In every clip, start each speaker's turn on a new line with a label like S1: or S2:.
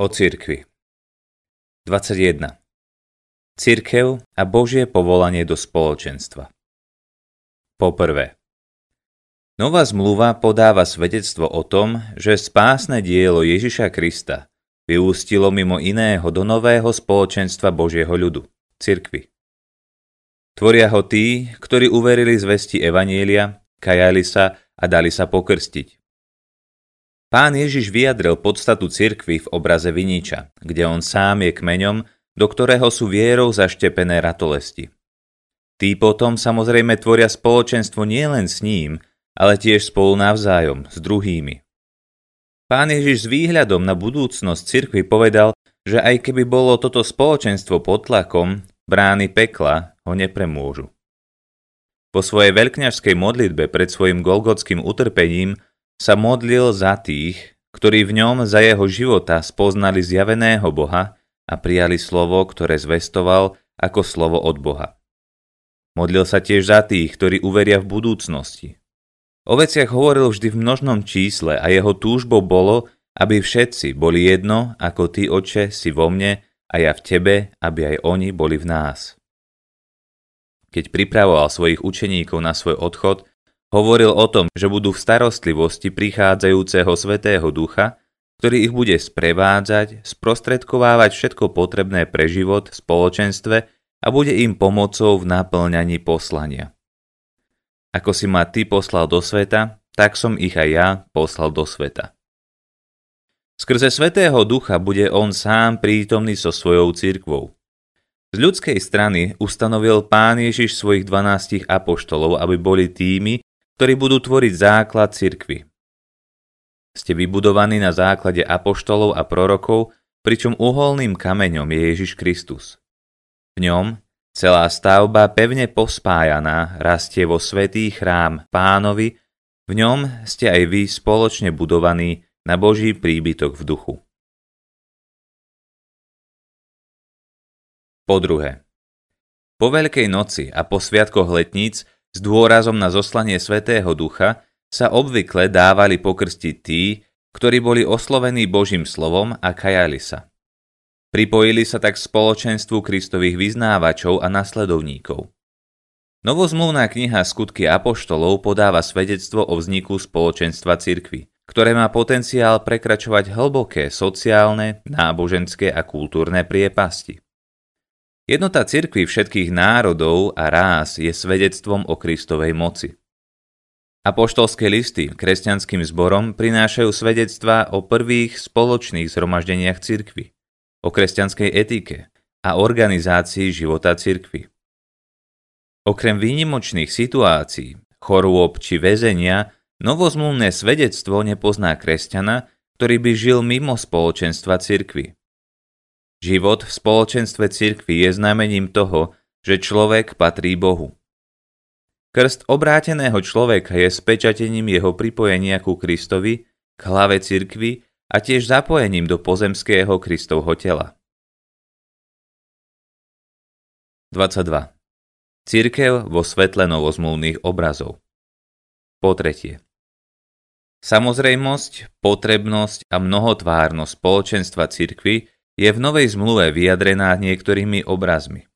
S1: O cirkvi 21. Cirkev a Božie povolanie do spoločenstva Poprvé. Nová zmluva podáva svedectvo o tom, že spásne dielo Ježiša Krista vyústilo mimo iného do nového spoločenstva Božieho ľudu, cirkvy. Tvoria ho tí, ktorí uverili zvesti Evanielia, kajali sa a dali sa pokrstiť. Pán Ježiš vyjadril podstatu cirkvy v obraze viniča, kde on sám je kmeňom, do ktorého sú vierou zaštepené ratolesti. Tí potom samozrejme tvoria spoločenstvo nielen s ním, ale tiež spolu navzájom, s druhými. Pán Ježiš s výhľadom na budúcnosť cirkvy povedal, že aj keby bolo toto spoločenstvo pod tlakom, brány pekla ho nepremôžu. Po svojej veľkňažskej modlitbe pred svojim golgotským utrpením sa modlil za tých, ktorí v ňom za jeho života spoznali zjaveného Boha a prijali slovo, ktoré zvestoval ako slovo od Boha. Modlil sa tiež za tých, ktorí uveria v budúcnosti. O veciach hovoril vždy v množnom čísle a jeho túžbou bolo, aby všetci boli jedno, ako ty, oče, si vo mne a ja v tebe, aby aj oni boli v nás. Keď pripravoval svojich učeníkov na svoj odchod, Hovoril o tom, že budú v starostlivosti prichádzajúceho Svetého Ducha, ktorý ich bude sprevádzať, sprostredkovávať všetko potrebné pre život v spoločenstve a bude im pomocou v naplňaní poslania. Ako si ma ty poslal do sveta, tak som ich aj ja poslal do sveta. Skrze Svetého Ducha bude on sám prítomný so svojou cirkvou. Z ľudskej strany ustanovil Pán Ježiš svojich dvanástich apoštolov, aby boli tými, ktorí budú tvoriť základ cirkvy. Ste vybudovaní na základe apoštolov a prorokov, pričom uholným kameňom je Ježiš Kristus. V ňom celá stavba pevne pospájaná rastie vo svetý chrám pánovi, v ňom ste aj vy spoločne budovaní na Boží príbytok v duchu. Po druhé. Po Veľkej noci a po sviatkoch letníc s dôrazom na zoslanie Svetého Ducha sa obvykle dávali pokrstiť tí, ktorí boli oslovení Božím slovom a kajali sa. Pripojili sa tak k spoločenstvu Kristových vyznávačov a nasledovníkov. Novozmluvná kniha Skutky Apoštolov podáva svedectvo o vzniku spoločenstva cirkvy, ktoré má potenciál prekračovať hlboké sociálne, náboženské a kultúrne priepasti. Jednota cirkvy všetkých národov a rás je svedectvom o Kristovej moci. Apoštolské listy kresťanským zborom prinášajú svedectvá o prvých spoločných zhromaždeniach cirkvy, o kresťanskej etike a organizácii života cirkvy. Okrem výnimočných situácií, chorôb či väzenia, novozmluvné svedectvo nepozná kresťana, ktorý by žil mimo spoločenstva cirkvy. Život v spoločenstve cirkvi je znamením toho, že človek patrí Bohu. Krst obráteného človeka je spečatením jeho pripojenia ku Kristovi, k hlave cirkvi a tiež zapojením do pozemského Kristovho tela. 22. Cirkev vo svetle novozmluvných obrazov. Po tretie. Samozrejmosť, potrebnosť a mnohotvárnosť spoločenstva cirkvy je v Novej zmluve vyjadrená niektorými obrazmi.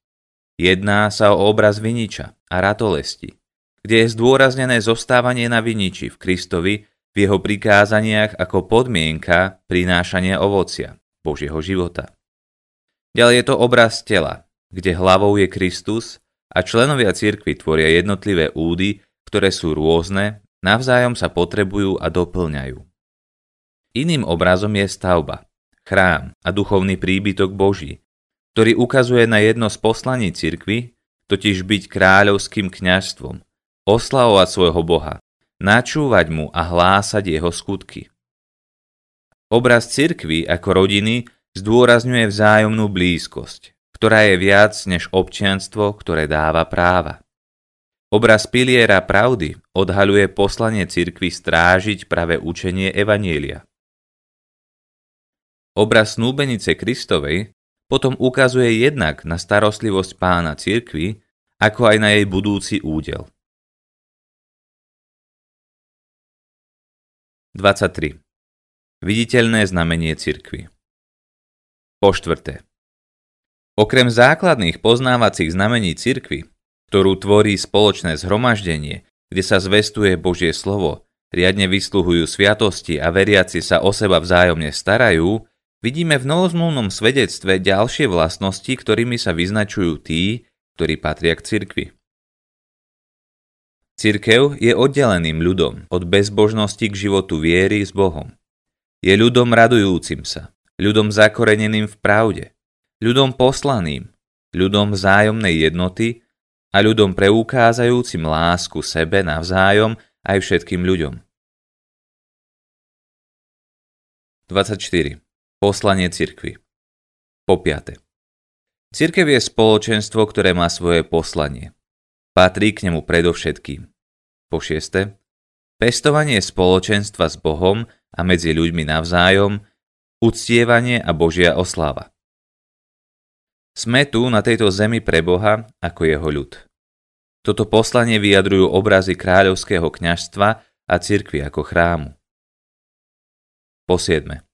S1: Jedná sa o obraz viniča a ratolesti, kde je zdôraznené zostávanie na viniči v Kristovi v jeho prikázaniach ako podmienka prinášania ovocia, Božieho života. Ďalej je to obraz tela, kde hlavou je Kristus a členovia cirkvy tvoria jednotlivé údy, ktoré sú rôzne, navzájom sa potrebujú a doplňajú. Iným obrazom je stavba, chrám a duchovný príbytok Boží, ktorý ukazuje na jedno z poslaní cirkvy, totiž byť kráľovským kňažstvom, oslavovať svojho Boha, načúvať mu a hlásať jeho skutky. Obraz cirkvy ako rodiny zdôrazňuje vzájomnú blízkosť, ktorá je viac než občianstvo, ktoré dáva práva. Obraz piliera pravdy odhaľuje poslanie cirkvy strážiť pravé učenie Evanielia. Obraz snúbenice Kristovej potom ukazuje jednak na starostlivosť pána cirkvy, ako aj na jej budúci údel. 23. Viditeľné znamenie cirkvy Po štvrté. Okrem základných poznávacích znamení cirkvy, ktorú tvorí spoločné zhromaždenie, kde sa zvestuje Božie slovo, riadne vysluhujú sviatosti a veriaci sa o seba vzájomne starajú, vidíme v novozmluvnom svedectve ďalšie vlastnosti, ktorými sa vyznačujú tí, ktorí patria k cirkvi. Cirkev je oddeleným ľudom od bezbožnosti k životu viery s Bohom. Je ľudom radujúcim sa, ľudom zakoreneným v pravde, ľudom poslaným, ľudom vzájomnej jednoty a ľudom preukázajúcim lásku sebe navzájom aj všetkým ľuďom. 24. Poslanie cirkvy Po 5. Cirkev je spoločenstvo, ktoré má svoje poslanie. Patrí k nemu predovšetkým. Po 6. Pestovanie spoločenstva s Bohom a medzi ľuďmi navzájom, uctievanie a Božia oslava. Sme tu na tejto zemi pre Boha ako jeho ľud. Toto poslanie vyjadrujú obrazy kráľovského kňažstva a cirkvi ako chrámu. Po 7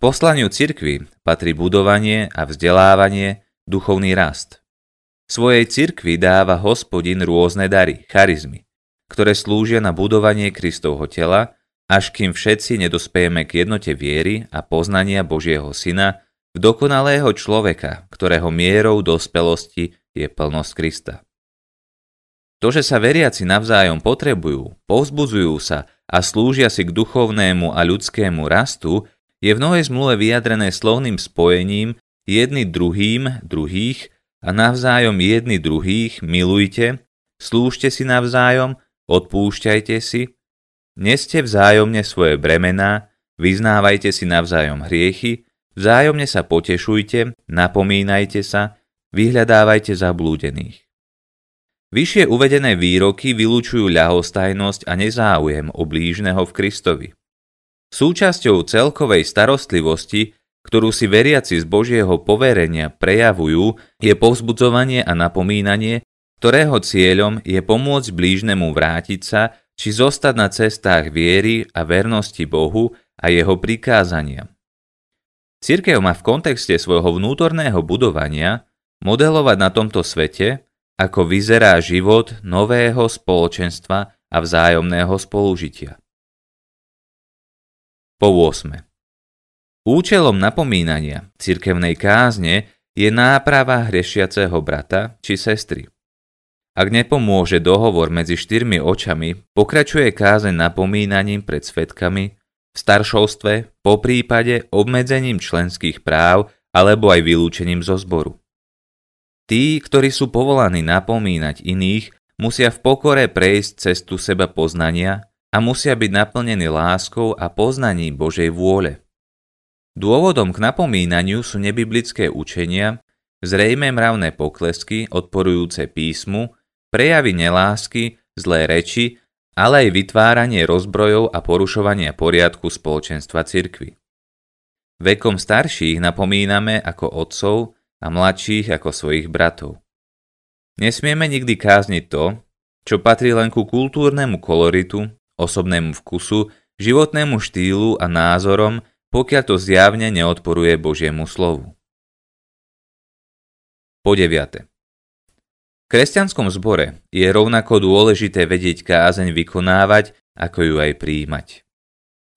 S1: poslaniu cirkvi patrí budovanie a vzdelávanie, duchovný rast. Svojej cirkvi dáva hospodin rôzne dary, charizmy, ktoré slúžia na budovanie Kristovho tela, až kým všetci nedospejeme k jednote viery a poznania Božieho Syna, v dokonalého človeka, ktorého mierou dospelosti je plnosť Krista. To, že sa veriaci navzájom potrebujú, povzbudzujú sa a slúžia si k duchovnému a ľudskému rastu, je v novej zmluve vyjadrené slovným spojením jedny druhým, druhých a navzájom jedny druhých milujte, slúžte si navzájom, odpúšťajte si, neste vzájomne svoje bremená, vyznávajte si navzájom hriechy, Vzájomne sa potešujte, napomínajte sa, vyhľadávajte zablúdených. Vyššie uvedené výroky vylúčujú ľahostajnosť a nezáujem o blížneho v Kristovi. Súčasťou celkovej starostlivosti, ktorú si veriaci z Božieho poverenia prejavujú, je povzbudzovanie a napomínanie, ktorého cieľom je pomôcť blížnemu vrátiť sa či zostať na cestách viery a vernosti Bohu a jeho prikázaniam. Církev má v kontexte svojho vnútorného budovania modelovať na tomto svete, ako vyzerá život nového spoločenstva a vzájomného spolužitia. Po 8. Účelom napomínania cirkevnej kázne je náprava hrešiaceho brata či sestry. Ak nepomôže dohovor medzi štyrmi očami, pokračuje kázeň napomínaním pred svetkami v staršovstve, po prípade obmedzením členských práv alebo aj vylúčením zo zboru. Tí, ktorí sú povolaní napomínať iných, musia v pokore prejsť cestu seba poznania a musia byť naplnení láskou a poznaním Božej vôle. Dôvodom k napomínaniu sú nebiblické učenia, zrejme mravné poklesky odporujúce písmu, prejavy nelásky, zlé reči ale aj vytváranie rozbrojov a porušovania poriadku spoločenstva cirkvy. Vekom starších napomíname ako otcov a mladších ako svojich bratov. Nesmieme nikdy kázniť to, čo patrí len ku kultúrnemu koloritu, osobnému vkusu, životnému štýlu a názorom, pokiaľ to zjavne neodporuje Božiemu slovu. Po deviate kresťanskom zbore je rovnako dôležité vedieť kázeň vykonávať, ako ju aj príjmať.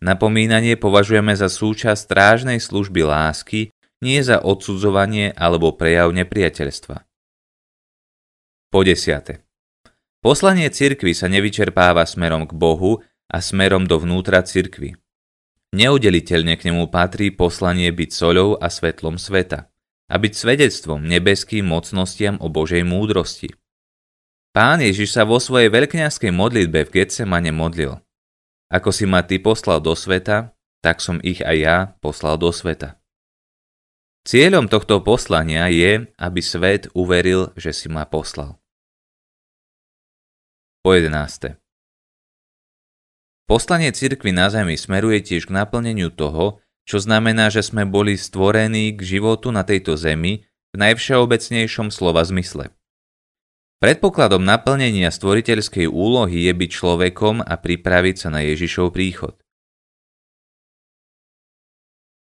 S1: Napomínanie považujeme za súčasť strážnej služby lásky, nie za odsudzovanie alebo prejav nepriateľstva. Po desiate. Poslanie cirkvy sa nevyčerpáva smerom k Bohu a smerom dovnútra cirkvy. Neudeliteľne k nemu patrí poslanie byť soľou a svetlom sveta a byť svedectvom nebeským mocnostiam o Božej múdrosti. Pán Ježiš sa vo svojej veľkňazskej modlitbe v Getsemane modlil. Ako si ma ty poslal do sveta, tak som ich aj ja poslal do sveta. Cieľom tohto poslania je, aby svet uveril, že si ma poslal. Po 11. Poslanie cirkvy na zemi smeruje tiež k naplneniu toho, čo znamená, že sme boli stvorení k životu na tejto zemi v najvšeobecnejšom slova zmysle. Predpokladom naplnenia stvoriteľskej úlohy je byť človekom a pripraviť sa na Ježišov príchod.